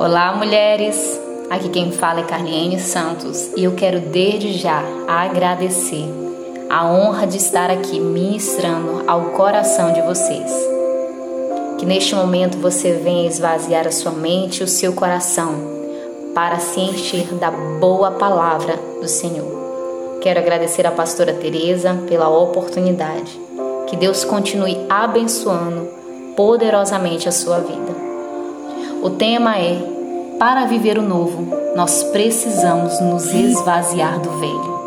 Olá, mulheres! Aqui quem fala é Carliene Santos e eu quero desde já agradecer a honra de estar aqui ministrando ao coração de vocês. Que neste momento você venha esvaziar a sua mente e o seu coração para se encher da boa palavra do Senhor. Quero agradecer a pastora Teresa pela oportunidade. Que Deus continue abençoando poderosamente a sua vida. O tema é: Para viver o novo, nós precisamos nos esvaziar do velho.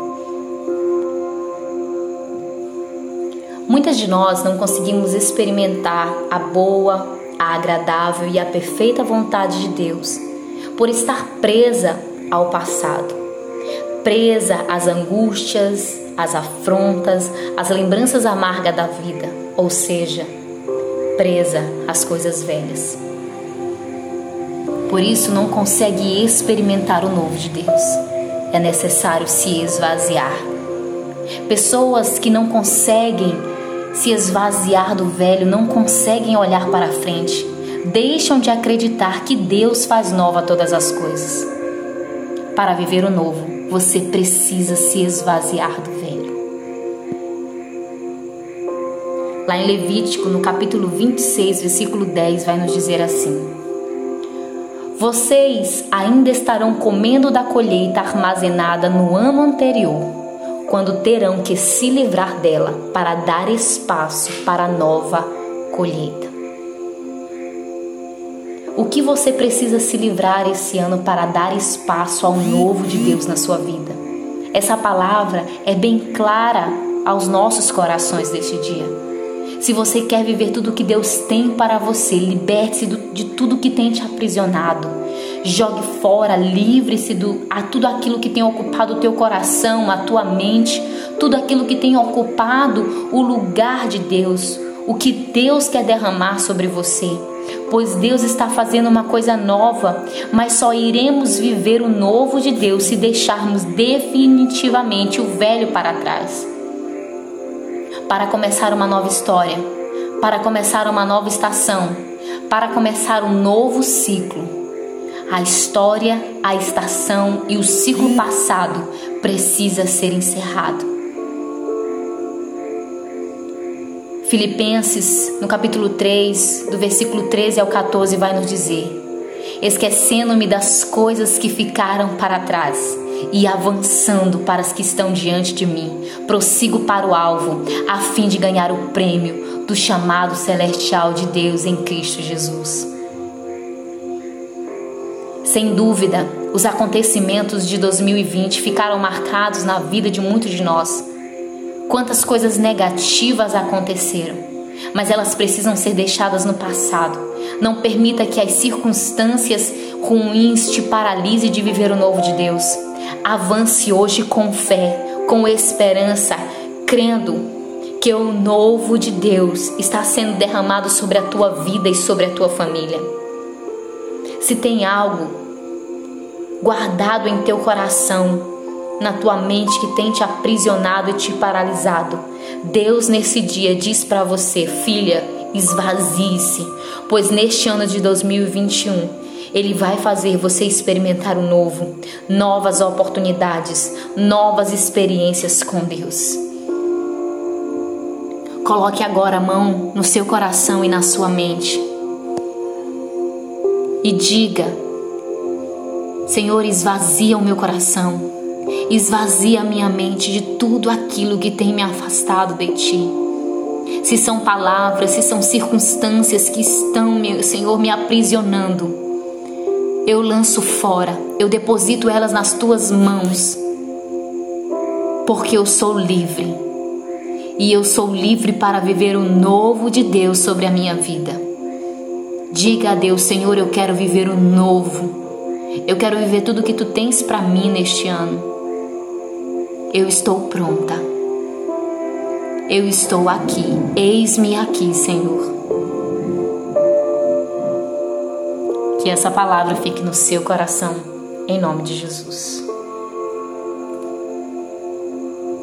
Muitas de nós não conseguimos experimentar a boa, a agradável e a perfeita vontade de Deus por estar presa ao passado, presa às angústias, às afrontas, às lembranças amargas da vida, ou seja, presa às coisas velhas por isso não consegue experimentar o novo de Deus. É necessário se esvaziar. Pessoas que não conseguem se esvaziar do velho, não conseguem olhar para frente, deixam de acreditar que Deus faz nova todas as coisas. Para viver o novo, você precisa se esvaziar do velho. Lá em Levítico, no capítulo 26, versículo 10, vai nos dizer assim: vocês ainda estarão comendo da colheita armazenada no ano anterior, quando terão que se livrar dela para dar espaço para a nova colheita. O que você precisa se livrar esse ano para dar espaço ao novo de Deus na sua vida? Essa palavra é bem clara aos nossos corações deste dia. Se você quer viver tudo que Deus tem para você, liberte-se de tudo que tem te aprisionado. Jogue fora, livre-se de tudo aquilo que tem ocupado o teu coração, a tua mente, tudo aquilo que tem ocupado o lugar de Deus, o que Deus quer derramar sobre você. Pois Deus está fazendo uma coisa nova, mas só iremos viver o novo de Deus se deixarmos definitivamente o velho para trás para começar uma nova história, para começar uma nova estação, para começar um novo ciclo. A história, a estação e o ciclo passado precisa ser encerrado. Filipenses, no capítulo 3, do versículo 13 ao 14, vai nos dizer: Esquecendo-me das coisas que ficaram para trás e avançando para as que estão diante de mim, prossigo para o alvo, a fim de ganhar o prêmio do chamado celestial de Deus em Cristo Jesus. Sem dúvida, os acontecimentos de 2020 ficaram marcados na vida de muitos de nós. Quantas coisas negativas aconteceram, mas elas precisam ser deixadas no passado. Não permita que as circunstâncias ruins te paralise de viver o novo de Deus. Avance hoje com fé, com esperança, crendo que o novo de Deus está sendo derramado sobre a tua vida e sobre a tua família. Se tem algo guardado em teu coração, na tua mente que tem te aprisionado e te paralisado, Deus nesse dia diz para você, filha, esvazie-se, pois neste ano de 2021 ele vai fazer você experimentar o novo, novas oportunidades, novas experiências com Deus. Coloque agora a mão no seu coração e na sua mente e diga: Senhor, esvazia o meu coração, esvazia a minha mente de tudo aquilo que tem me afastado de ti. Se são palavras, se são circunstâncias que estão, meu Senhor, me aprisionando, eu lanço fora, eu deposito elas nas tuas mãos, porque eu sou livre e eu sou livre para viver o novo de Deus sobre a minha vida. Diga a Deus, Senhor, eu quero viver o novo. Eu quero viver tudo que tu tens para mim neste ano. Eu estou pronta. Eu estou aqui. Eis-me aqui, Senhor. Que essa palavra fique no seu coração, em nome de Jesus.